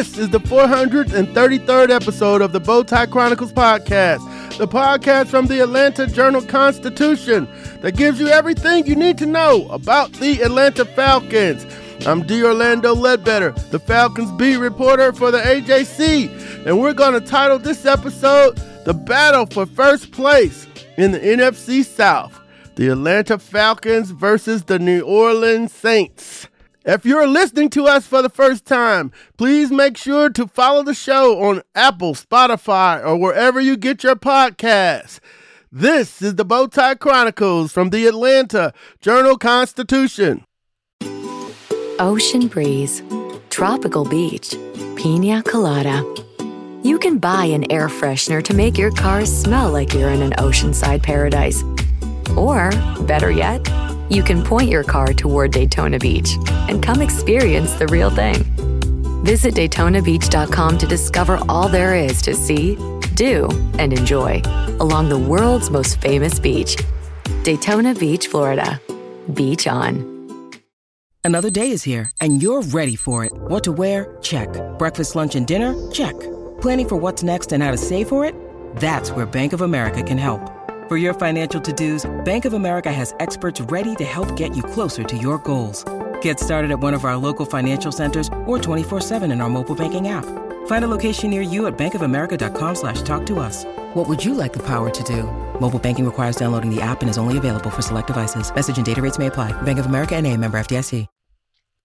This is the 433rd episode of the Bowtie Chronicles podcast, the podcast from the Atlanta Journal Constitution that gives you everything you need to know about the Atlanta Falcons. I'm D. Orlando Ledbetter, the Falcons beat reporter for the AJC, and we're going to title this episode The Battle for First Place in the NFC South the Atlanta Falcons versus the New Orleans Saints. If you're listening to us for the first time, please make sure to follow the show on Apple, Spotify, or wherever you get your podcasts. This is the Bowtie Chronicles from the Atlanta Journal Constitution. Ocean breeze, tropical beach, pina colada. You can buy an air freshener to make your car smell like you're in an oceanside paradise. Or, better yet, you can point your car toward Daytona Beach and come experience the real thing. Visit DaytonaBeach.com to discover all there is to see, do, and enjoy along the world's most famous beach, Daytona Beach, Florida. Beach on. Another day is here, and you're ready for it. What to wear? Check. Breakfast, lunch, and dinner? Check. Planning for what's next and how to save for it? That's where Bank of America can help. For your financial to-dos, Bank of America has experts ready to help get you closer to your goals. Get started at one of our local financial centers or 24-7 in our mobile banking app. Find a location near you at bankofamerica.com slash talk to us. What would you like the power to do? Mobile banking requires downloading the app and is only available for select devices. Message and data rates may apply. Bank of America and a member FDIC.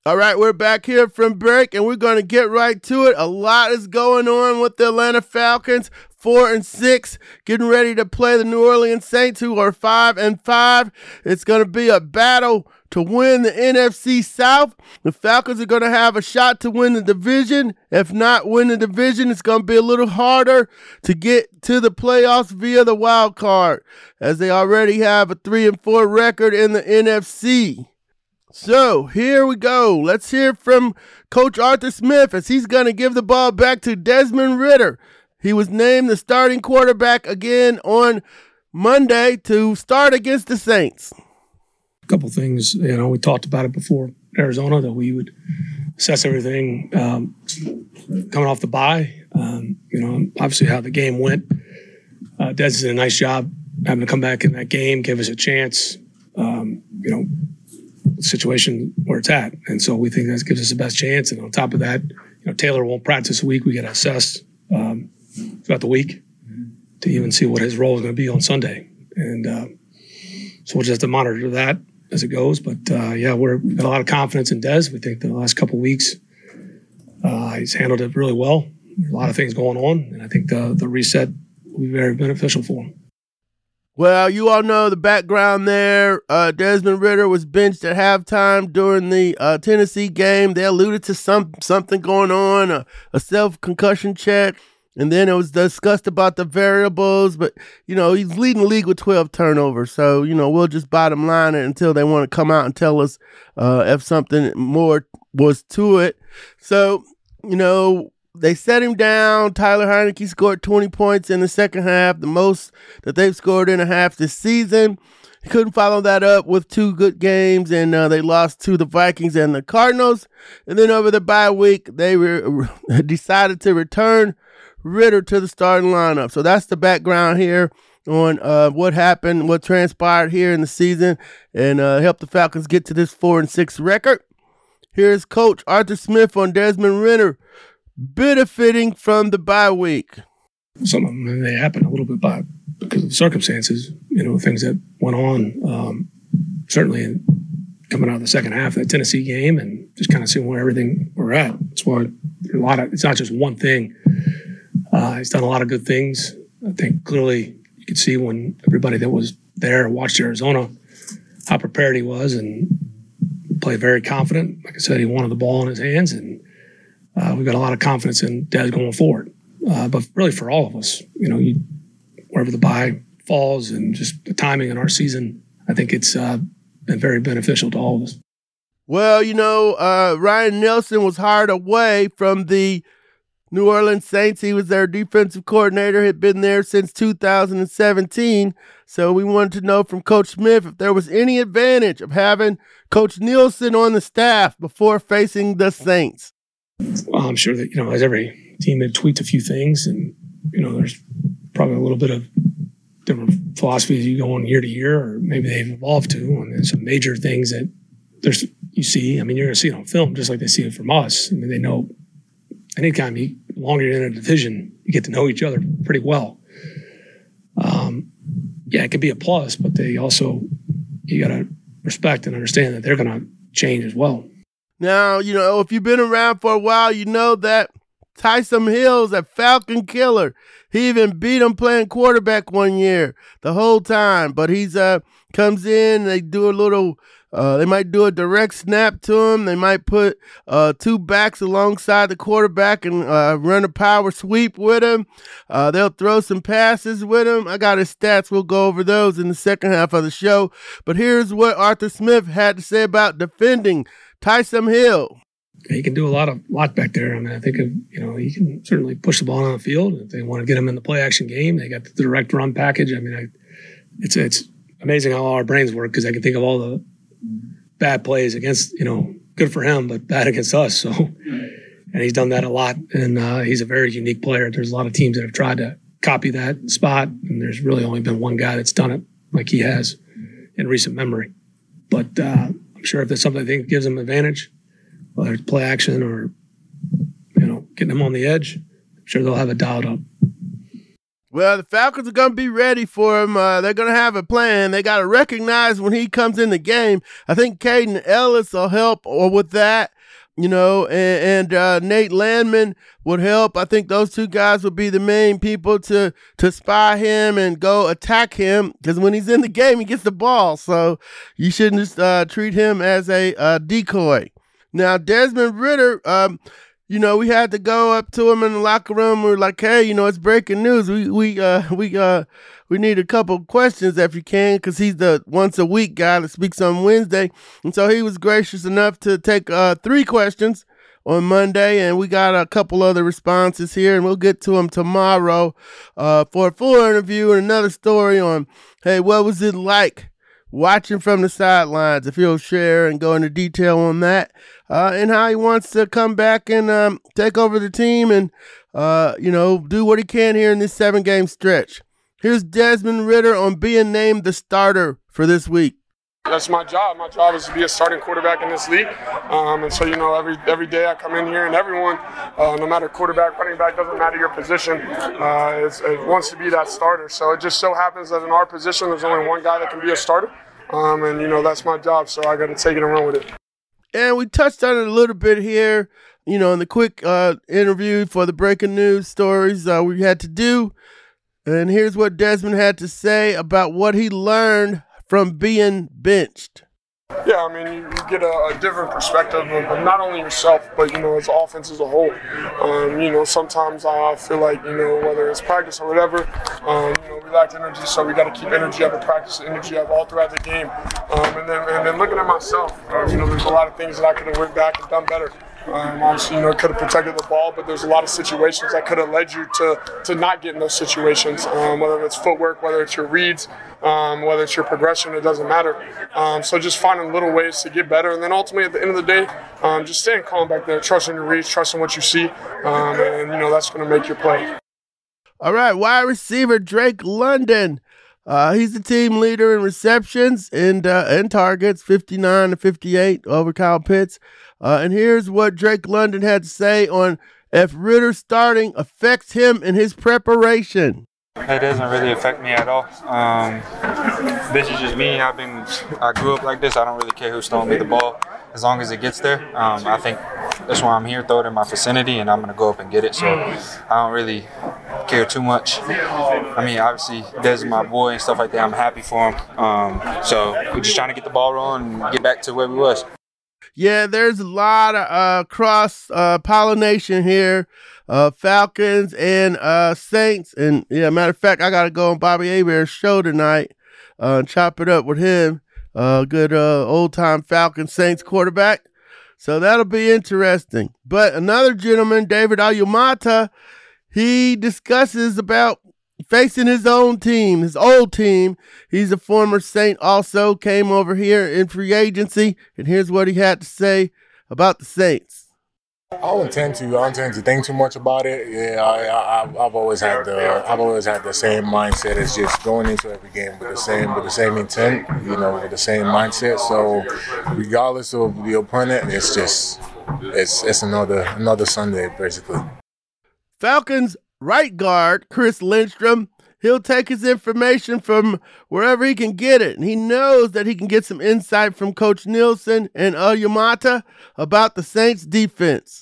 All right, we're back here from break and we're going to get right to it. A lot is going on with the Atlanta Falcons four and six, getting ready to play the New Orleans Saints, who are five and five. It's going to be a battle to win the NFC South. The Falcons are going to have a shot to win the division. If not win the division, it's going to be a little harder to get to the playoffs via the wild card, as they already have a three and four record in the NFC. So here we go. Let's hear from Coach Arthur Smith as he's going to give the ball back to Desmond Ridder. He was named the starting quarterback again on Monday to start against the Saints. A couple things, you know, we talked about it before Arizona that we would assess everything um, coming off the bye. Um, you know, obviously how the game went. Uh, Des did a nice job having to come back in that game, give us a chance. Um, you know, situation where it's at, and so we think that gives us the best chance. And on top of that, you know, Taylor won't practice a week. We get to assess um, throughout the week to even see what his role is going to be on Sunday. And uh, so we'll just have to monitor that as it goes. But uh, yeah, we're we've got a lot of confidence in Des. We think the last couple weeks uh, he's handled it really well. A lot of things going on, and I think the the reset will be very beneficial for him. Well, you all know the background there. Uh, Desmond Ridder was benched at halftime during the uh, Tennessee game. They alluded to some something going on, a, a self concussion check. And then it was discussed about the variables, but you know, he's leading the league with 12 turnovers. So, you know, we'll just bottom line it until they want to come out and tell us uh, if something more was to it. So, you know, they set him down. Taylor Heinicke scored 20 points in the second half, the most that they've scored in a half this season. He couldn't follow that up with two good games, and uh, they lost to the Vikings and the Cardinals. And then over the bye week, they re- decided to return Ridder to the starting lineup. So that's the background here on uh, what happened, what transpired here in the season, and uh, help the Falcons get to this four and six record. Here's Coach Arthur Smith on Desmond Ridder benefiting from the bye week. Some of them they happen a little bit by because of circumstances, you know, things that went on. Um, certainly, coming out of the second half of that Tennessee game, and just kind of seeing where everything we're at. It's why a lot of it's not just one thing uh, he's done a lot of good things. I think clearly you could see when everybody that was there watched Arizona how prepared he was and played very confident. Like I said, he wanted the ball in his hands, and uh, we've got a lot of confidence in Des going forward. Uh, but really, for all of us, you know, you, wherever the bye falls and just the timing in our season, I think it's uh, been very beneficial to all of us. Well, you know, uh, Ryan Nielsen was hired away from the New Orleans Saints. He was their defensive coordinator, had been there since 2017. So we wanted to know from Coach Smith if there was any advantage of having Coach Nielsen on the staff before facing the Saints. Well, I'm sure that you know, as every team had tweaked a few things, and you know, there's probably a little bit of different philosophies you go on year to year, or maybe they've evolved to. And there's some major things that there's you see. I mean, you're going to see it on film just like they see it from us. I mean, they know anytime you longer you're in a division, you get to know each other pretty well. Um, yeah, it could be a plus, but they also you got to respect and understand that they're going to change as well. Now, you know, if you've been around for a while, you know that Taysom Hill's a Falcon killer. He even beat him playing quarterback one year the whole time. But he's uh comes in, they do a little uh, they might do a direct snap to him. They might put uh, two backs alongside the quarterback and uh, run a power sweep with him. Uh, they'll throw some passes with him. I got his stats. We'll go over those in the second half of the show. But here's what Arthur Smith had to say about defending Taysom Hill. He can do a lot of lot back there. I mean, I think of, you know he can certainly push the ball on the field. If they want to get him in the play action game, they got the direct run package. I mean, I, it's it's amazing how our brains work because I can think of all the bad plays against, you know, good for him, but bad against us. So, and he's done that a lot. And uh, he's a very unique player. There's a lot of teams that have tried to copy that spot, and there's really only been one guy that's done it like he has in recent memory. But uh, I'm sure if there's something I think gives him advantage, whether it's play action or, you know, getting them on the edge, I'm sure they'll have it dialed up. Well, the Falcons are going to be ready for him. Uh, they're going to have a plan. They got to recognize when he comes in the game. I think Kaden Elliss will help or with that, you know, and, and uh, Nate Landman would help. I think those two guys would be the main people to to spy him and go attack him because when he's in the game, he gets the ball. So you shouldn't just uh, treat him as a uh, decoy. Now, Desmond Ridder, Um, you know, we had to go up to him in the locker room. We are like, hey, you know, it's breaking news. We we uh we uh we need a couple questions if you can, because he's the once a week guy that speaks on Wednesday, and so he was gracious enough to take uh three questions on Monday, and we got a couple other responses here, and we'll get to them tomorrow uh for a full interview and another story on, hey, what was it like? watching from the sidelines if he'll share and go into detail on that uh, and how he wants to come back and um, take over the team and, uh, you know, do what he can here in this seven game stretch. Here's Desmond Ridder on being named the starter for this week. That's my job. My job is to be a starting quarterback in this league. Um, and so, you know, every every day I come in here and everyone, uh, no matter quarterback, running back, doesn't matter your position, uh, it wants to be that starter. So it just so happens that in our position, there's only one guy that can be a starter. Um, and, you know, that's my job. So I got to take it and run with it. And we touched on it a little bit here, you know, in the quick uh, interview for the breaking news stories uh, we had to do. And here's what Desmond had to say about what he learned from being benched. Yeah, I mean, you, you get a, a, different perspective of, of, not only yourself, but you know, as offense as a whole. Um, you know, sometimes I feel like you know, whether it's practice or whatever, um, you know, we lacked energy, so we got to keep energy up and practice energy up all throughout the game. Um, and then, and then looking at myself, uh, you know, there's a lot of things that I could have went back and done better. Um, obviously, you know, it could have protected the ball, but there's a lot of situations that could have led you to to not get in those situations. Um, whether it's footwork, whether it's your reads, um, whether it's your progression, it doesn't matter. Um, so just finding little ways to get better, and then ultimately at the end of the day, um, just staying calm back there, trusting your reads, trusting what you see, um, and you know that's going to make your play. All right, wide receiver Drake London. Uh, he's the team leader in receptions and uh, and targets, 59 to 58 over Kyle Pitts. Uh, and here's what Drake London had to say on if Ridder starting affects him in his preparation. It doesn't really affect me at all. Um, this is just me. I've been, I grew up like this. I don't really care who's throwing me the ball as long as it gets there. Um, I think that's why I'm here. Throw it in my vicinity, and I'm gonna go up and get it. So I don't really care too much. I mean, obviously, Des is my boy and stuff like that. I'm happy for him. Um, so we're just trying to get the ball rolling and get back to where we was. Yeah, there's a lot of uh, cross uh, pollination here. Uh, Falcons and uh, Saints. And yeah, matter of fact, I got to go on Bobby Hebert's show tonight uh, and chop it up with him. Uh, good uh, old time Falcon Saints quarterback. So that'll be interesting. But another gentleman, David Onyemata, he discusses about facing his own team, his old team. He's a former Saint, also came over here in free agency, and here's what he had to say about the Saints. I don't intend to. I don't to think too much about it. Yeah, I, I, have always had the I've always had the same mindset It's just going into every game with the same with the same intent. You know, with the same mindset. So, regardless of the opponent, it's just it's it's another another Sunday basically. Falcons right guard Chris Lindstrom He'll take his information from wherever he can get it. And he knows that he can get some insight from Coach Nielsen and Onyemata about the Saints defense.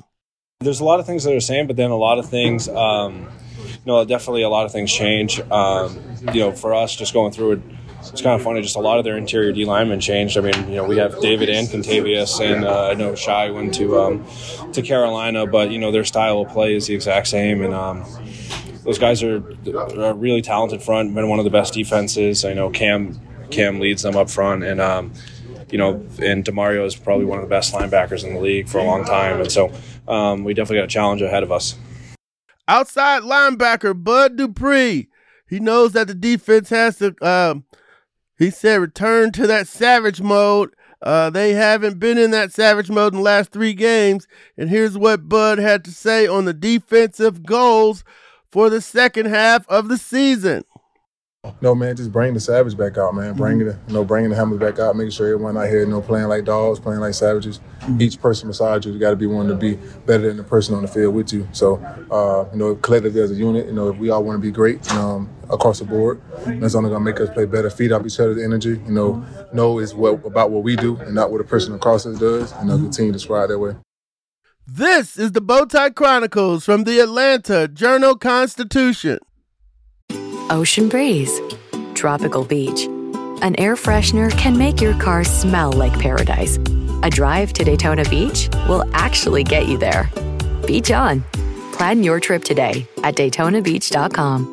There's a lot of things that are the same, but then a lot of things, um, you know, definitely a lot of things change. Um, you know, for us, just going through it, it's kind of funny. Just a lot of their interior D linemen changed. I mean, you know, we have David and Kentavius, and uh, I know Shy went to um, to Carolina, but you know, their style of play is the exact same, and um, those guys are a really talented front. Been one of the best defenses. I know Cam Cam leads them up front, and um, you know, and Demario is probably one of the best linebackers in the league for a long time. And so um, we definitely got a challenge ahead of us. Outside linebacker Bud Dupree. He knows that the defense has to. Uh, he said, return to that savage mode. Uh, they haven't been in that savage mode in the last three games. And here's what Bud had to say on the defensive goals for the second half of the season. No man, just bring the savage back out, man. Bring mm-hmm. it, you know, bringing the hammers back out, making sure everyone out here, you know, playing like dogs, playing like savages. Mm-hmm. Each person beside you, you got to be one to be better than the person on the field with you. So, uh, you know, collectively as a unit, you know, if we all want to be great um, across the board, that's only gonna make us play better, feed off each other's energy. You know, know is what about what we do and not what a person across us does, and you know, continue to strive that way. This is the Bowtie Chronicles from the Atlanta Journal Constitution. Ocean breeze, tropical beach. An air freshener can make your car smell like paradise. A drive to Daytona Beach will actually get you there. Beach on. Plan your trip today at DaytonaBeach.com.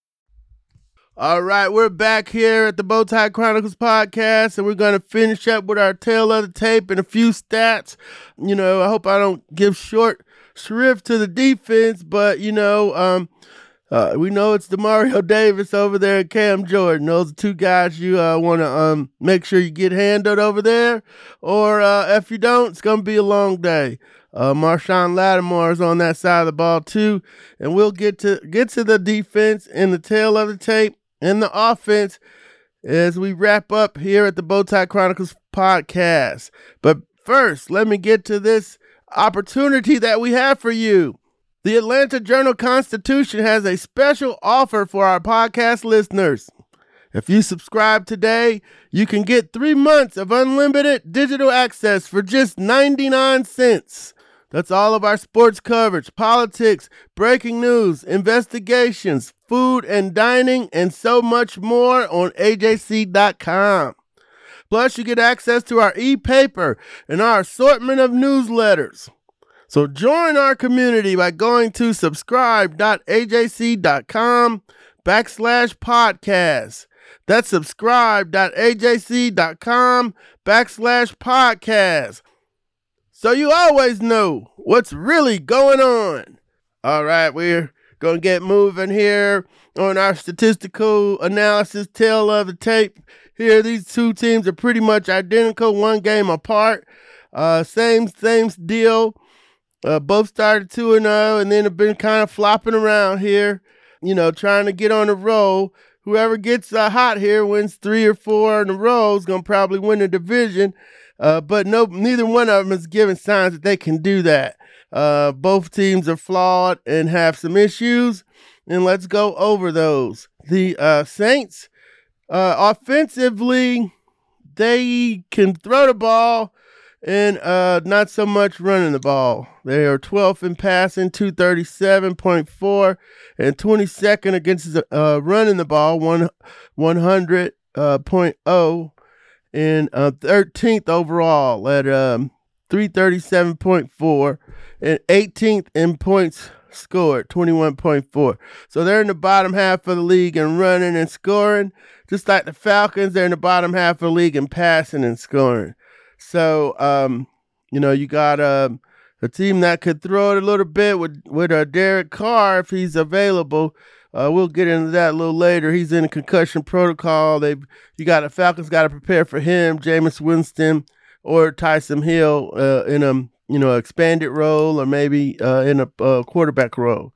All right, we're back here at the Bowtie Chronicles podcast, and we're going to finish up with our tail of the tape and a few stats. You know, I hope I don't give short shrift to the defense, but you know, um, uh, we know it's Demario Davis over there and Cam Jordan. Those two guys you uh, want to um, make sure you get handled over there, or uh, if you don't, it's going to be a long day. Uh, Marshon Lattimore is on that side of the ball too, and we'll get to get to the defense in the tail of the tape and the offense as we wrap up here at the Bowtie Chronicles podcast. But first, let me get to this opportunity that we have for you. The Atlanta Journal Constitution has a special offer for our podcast listeners. If you subscribe today, you can get three months of unlimited digital access for just 99 cents. That's all of our sports coverage, politics, breaking news, investigations, food and dining, and so much more on AJC.com. Plus, you get access to our e paper and our assortment of newsletters. So join our community by going to subscribe.ajc.com backslash podcast. That's subscribe.ajc.com backslash podcast so you always know what's really going on. All right, we're going to get moving here on our statistical analysis tail of the tape. Here, these two teams are pretty much identical, one game apart. Uh, same, same deal. Uh, both started 2 0 and then have been kind of flopping around here, you know, trying to get on a roll. Whoever gets uh, hot here wins three or four in a row is going to probably win the division. Uh, but no, neither one of them is giving signs that they can do that. Uh, both teams are flawed and have some issues, and let's go over those. The uh, Saints, uh, offensively, they can throw the ball and uh, not so much running the ball. They are 12th in passing, 237.4, and 22nd against running the ball, one 100.0 and uh, 13th overall at um, 337.4, and 18th in points scored, 21.4. So they're in the bottom half of the league in running and scoring. Just like the Falcons, they're in the bottom half of the league in passing and scoring. So, um, you know, you got um, a team that could throw it a little bit with with uh, Derek Carr if he's available. Uh, we'll get into that a little later. He's in a concussion protocol. They you got the Falcons got to prepare for him, Jameis Winston or Taysom Hill uh, in a you know expanded role or maybe uh, in a quarterback role.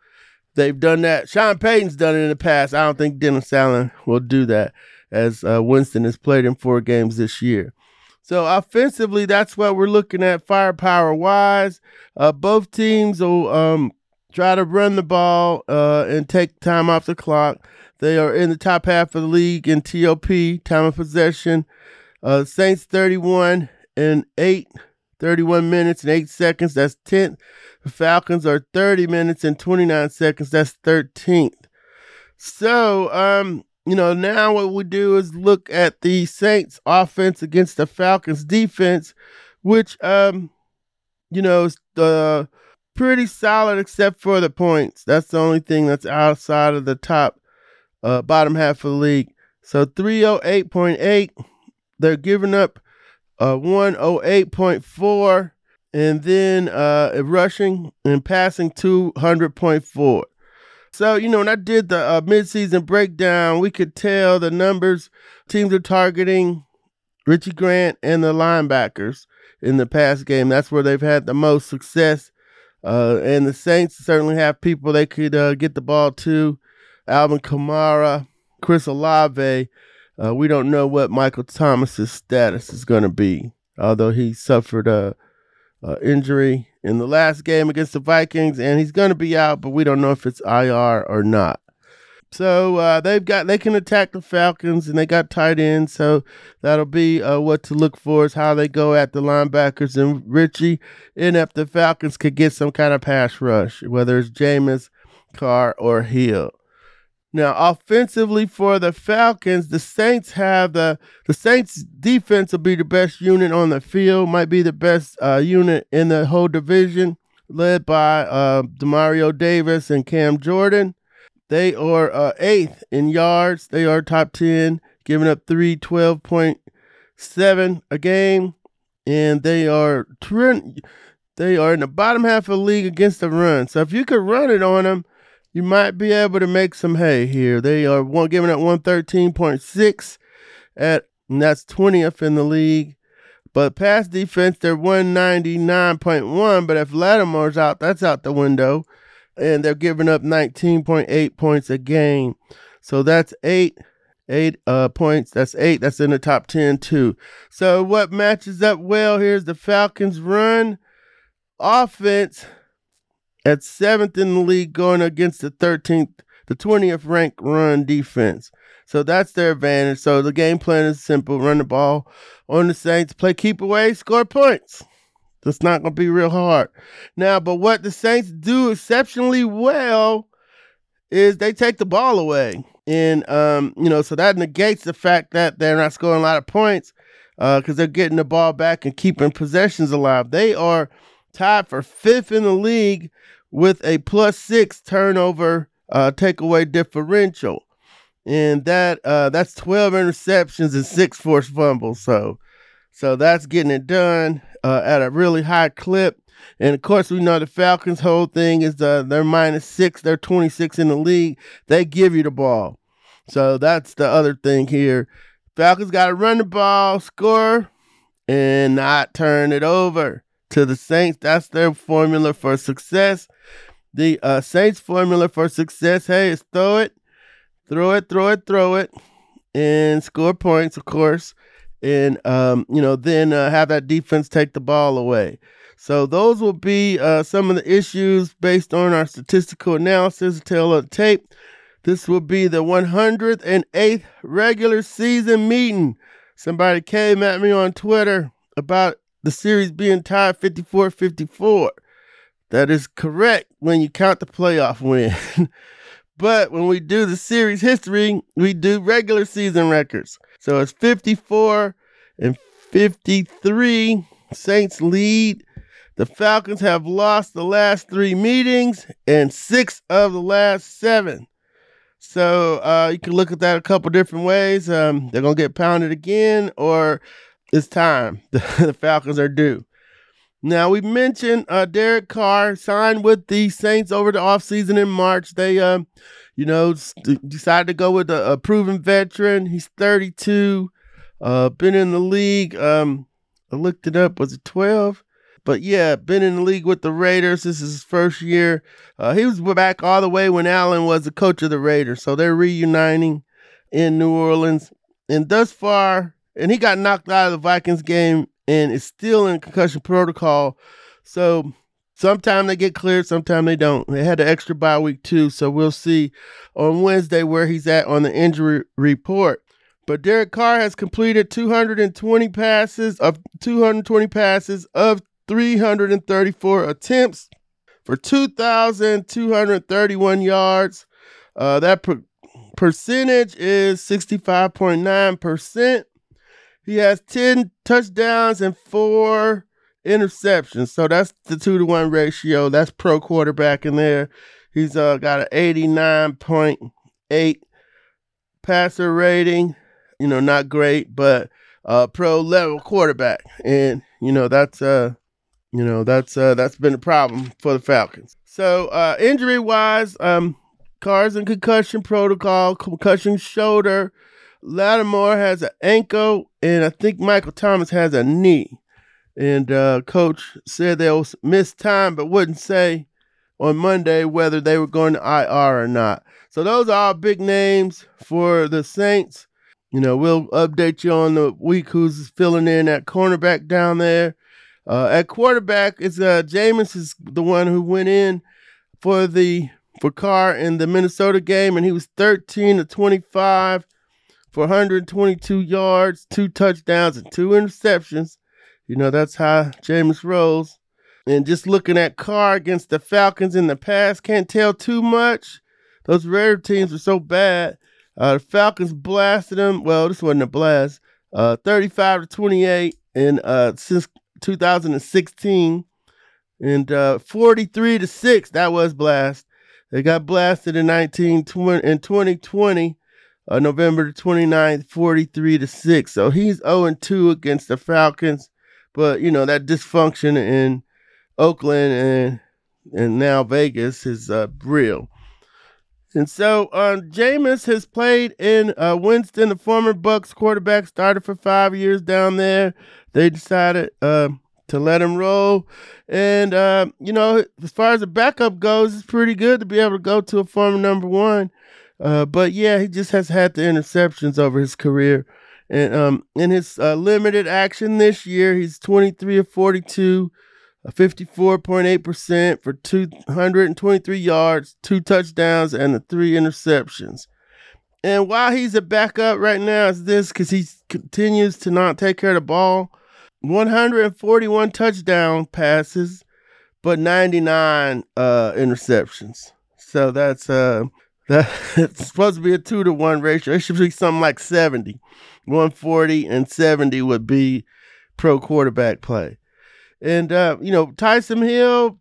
They've done that. Sean Payton's done it in the past. I don't think Dennis Allen will do that, as uh, Winston has played in four games this year. So offensively, that's what we're looking at firepower wise. Uh, both teams will um, try to run the ball uh, and take time off the clock. They are in the top half of the league in TOP, time of possession. Uh, Saints 31 and 8, 31 minutes and 8 seconds. That's 10th. The Falcons are 30 minutes and 29 seconds. That's 13th. So, um, you know, now what we do is look at the Saints offense against the Falcons defense, which um, you know, uh, pretty solid except for the points. That's the only thing that's outside of the top uh, bottom half of the league. So 308.8, they're giving up uh 108.4 and then uh rushing and passing 200.4. So, you know, when I did the uh, midseason breakdown, we could tell the numbers teams are targeting Richie Grant and the linebackers in the past game. That's where they've had the most success. Uh, and the Saints certainly have people they could uh, get the ball to. Alvin Kamara, Chris Olave. Uh, we don't know what Michael Thomas's status is going to be, although he suffered a, a injury in the last game against the Vikings, and he's going to be out, but we don't know if it's IR or not. So uh, they've got they can attack the Falcons, and they got tight ends, so that'll be uh, what to look for is how they go at the linebackers and Richie, and if the Falcons could get some kind of pass rush, whether it's Jameis, Carr, or Hill. Now, offensively for the Falcons, the Saints have the the Saints defense will be the best unit on the field, might be the best uh, unit in the whole division, led by uh, Demario Davis and Cam Jordan. They are uh, eighth in yards. They are top ten, giving up three twelve point seven a game, and they are they are in the bottom half of the league against the run. So if you could run it on them you might be able to make some hay here. They are one giving up 113.6 at and that's 20th in the league. But pass defense, they're 199.1. But if Lattimore's out, that's out the window. And they're giving up 19.8 points a game. So that's eight, eight uh, points. That's eight. That's in the top 10 too. So what matches up well here is the Falcons run offense at seventh in the league going against the 13th, the 20th ranked run defense. So that's their advantage. So the game plan is simple run the ball on the Saints, play keep away, score points. That's not going to be real hard. Now, but what the Saints do exceptionally well is they take the ball away. And, um, you know, so that negates the fact that they're not scoring a lot of points because uh, they're getting the ball back and keeping possessions alive. They are tied for fifth in the league with a plus six turnover uh, takeaway differential. And that uh, that's 12 interceptions and six forced fumbles. So so that's getting it done uh, at a really high clip. And of course, we know the Falcons' whole thing is uh, they're minus six, they're 26 in the league. They give you the ball. So that's the other thing here. Falcons got to run the ball, score, and not turn it over to the Saints. That's their formula for success. The uh, Saints formula for success, hey, is throw it, throw it, throw it, throw it, and score points, of course, and um, you know then uh, have that defense take the ball away. So those will be uh, some of the issues based on our statistical analysis, tail of tape. This will be the 108th regular season meeting. Somebody came at me on Twitter about the series being tied 54 54. That is correct when you count the playoff win. but when we do the series history, we do regular season records. So it's 54 and 53 Saints lead. The Falcons have lost the last three meetings and six of the last seven. So uh, you can look at that a couple different ways. Um, they're gonna get pounded again, or it's time. the Falcons are due. Now we mentioned uh, Derek Carr signed with the Saints over the offseason in March. They, um, you know, decided to go with a, a, proven veteran. He's 32, uh, been in the league. Um, I looked it up. Was it 12? But yeah, been in the league with the Raiders. This is his first year. Uh, he was back all the way when Allen was the coach of the Raiders. So they're reuniting in New Orleans. And thus far, and he got knocked out of the Vikings game and is still in concussion protocol. So sometimes they get cleared, sometimes they don't. They had an extra bye week too. So we'll see on Wednesday where he's at on the injury report. But Derek Carr has completed 220 passes of 220 passes of 334 attempts for 2,231 yards. Uh, that per- percentage is 65.9%. He has 10 touchdowns and four interceptions. So that's the two to one ratio. That's pro quarterback in there. He's uh, got an 89.8 passer rating. You know, not great, but uh, pro level quarterback. And, you know, that's uh you know, that's uh, that's been a problem for the Falcons. So uh, injury wise, um, Carr's in concussion protocol, concussion shoulder. Lattimore has an ankle, and I think Michael Thomas has a knee. And uh, coach said they'll miss time, but wouldn't say on Monday whether they were going to IR or not. So those are all big names for the Saints. You know, we'll update you on the week who's filling in at cornerback down there. Uh, at quarterback, it's uh, Jameis is the one who went in for the for Carr in the Minnesota game, and he was 13 to 25 for 122 yards, two touchdowns, and two interceptions. You know that's how Jameis rolls. And just looking at Carr against the Falcons in the past, can't tell too much. Those Raider teams were so bad. Uh, the Falcons blasted them. Well, this wasn't a blast. Uh, 35 to 28, and uh, since 2016 and uh, 43 to 6 that was blast they got blasted in 19 in 2020 uh, november 29th 43 to 6 so he's 0 2 against the falcons but you know that dysfunction in oakland and and now vegas is uh, real and so um, Jameis has played in uh, Winston, the former Bucs quarterback, started for five years down there. They decided uh, to let him roll. And, uh, you know, as far as the backup goes, it's pretty good to be able to go to a former number one. Uh, but yeah, he just has had the interceptions over his career. And um, in his uh, limited action this year, he's 23 of 42, 54.8% for 223 yards, two touchdowns, and the three interceptions. And while he's a backup right now, it's this because he continues to not take care of the ball. 141 touchdown passes, but 99 uh, interceptions. So that's uh that's supposed to be a two to one ratio. It should be something like 70. 140 and 70 would be pro quarterback play. And uh, you know, Taysom Hill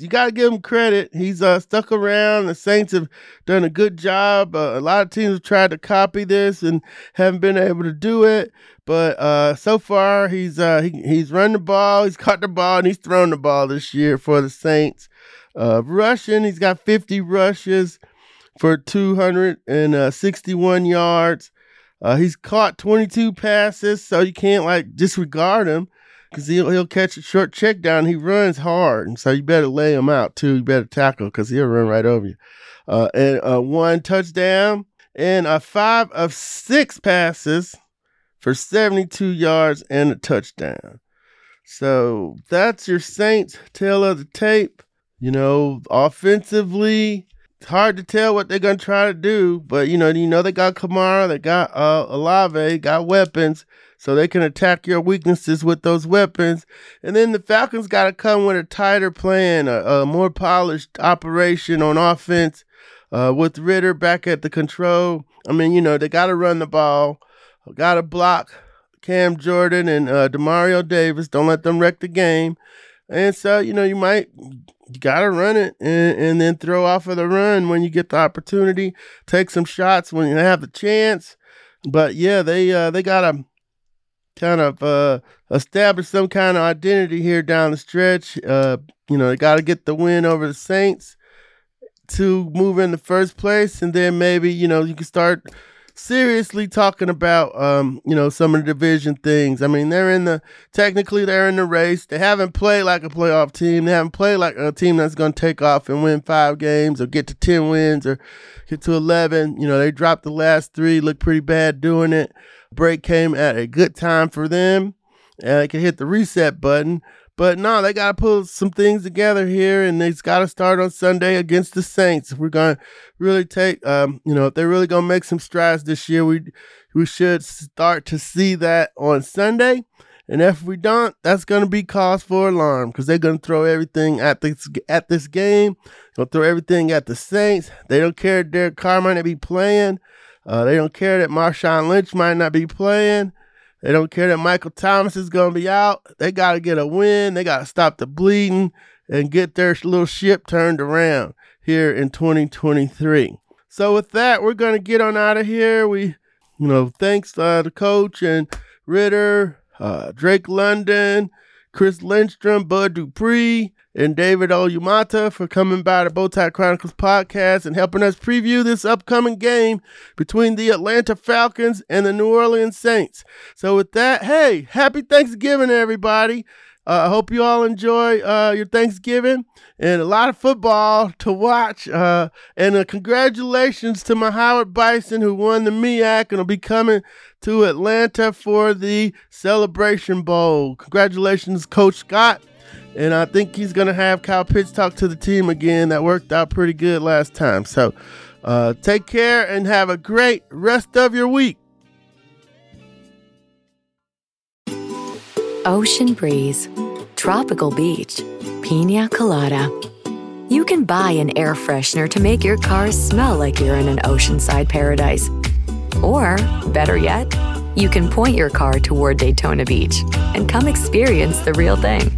you got to give him credit. He's uh, stuck around. The Saints have done a good job. Uh, a lot of teams have tried to copy this and haven't been able to do it. But uh, so far, he's uh, he, he's run the ball, he's caught the ball, and he's thrown the ball this year for the Saints. Uh, rushing, he's got 50 rushes for 261 yards. Uh, he's caught 22 passes, so you can't like disregard him because he'll he'll catch a short check down. He runs hard, and so you better lay him out too. You better tackle because he'll run right over you. Uh, and uh, one touchdown and a five of six passes for 72 yards and a touchdown. So that's your Saints tail of the tape. You know, offensively, it's hard to tell what they're gonna try to do, but you know, you know they got Kamara, they got uh, Olave, got weapons so they can attack your weaknesses with those weapons. And then the Falcons got to come with a tighter plan, a, a, more polished operation on offense uh, with Ridder back at the control. I mean, you know, they got to run the ball, got to block Cam Jordan and uh, Demario Davis. Don't let them wreck the game. And so, you know, you might you gotta run it and, and then throw off of the run when you get the opportunity. Take some shots when you have the chance. But yeah, they uh, they gotta kind of uh, establish some kind of identity here down the stretch. Uh, you know, they gotta get the win over the Saints to move in the first place, and then maybe you know you can start seriously talking about um, you know some of the division things. I mean, they're in the technically they're in the race. They haven't played like a playoff team. They haven't played like a team that's going to take off and win five games or get to ten wins or get to eleven. You know, they dropped the last three, look pretty bad doing it. Break came at a good time for them, and they can hit the reset button. But no, they got to pull some things together here, and it's got to start on Sunday against the Saints. If we're going to really take, um, you know, if they're really going to make some strides this year, we we should start to see that on Sunday. And if we don't, that's going to be cause for alarm because they're going to throw everything at this at this game. They'll throw everything at the Saints. They don't care Derek Carr might not be playing. Uh, they don't care that Marshawn Lynch might not be playing. They don't care that Michael Thomas is going to be out. They got to get a win. They got to stop the bleeding and get their little ship turned around here in 2023. So with that, we're going to get on out of here. We, you know, thanks uh, to coach and Ridder, uh, Drake London, Chris Lindstrom, Bud Dupree, and David Onyemata for coming by the Bowtie Chronicles podcast and helping us preview this upcoming game between the Atlanta Falcons and the New Orleans Saints. So, with that, hey, happy Thanksgiving, everybody. Uh, I hope you all enjoy uh, your Thanksgiving and a lot of football to watch. Uh, and uh, congratulations to my Howard Bison who won the MEAC and will be coming to Atlanta for the Celebration Bowl. Congratulations, Coach Scott. And I think he's going to have Kyle Pitts talk to the team again. That worked out pretty good last time. So uh, take care and have a great rest of your week. Ocean breeze, tropical beach, pina colada. You can buy an air freshener to make your car smell like you're in an oceanside paradise. Or, better yet, you can point your car toward Daytona Beach and come experience the real thing.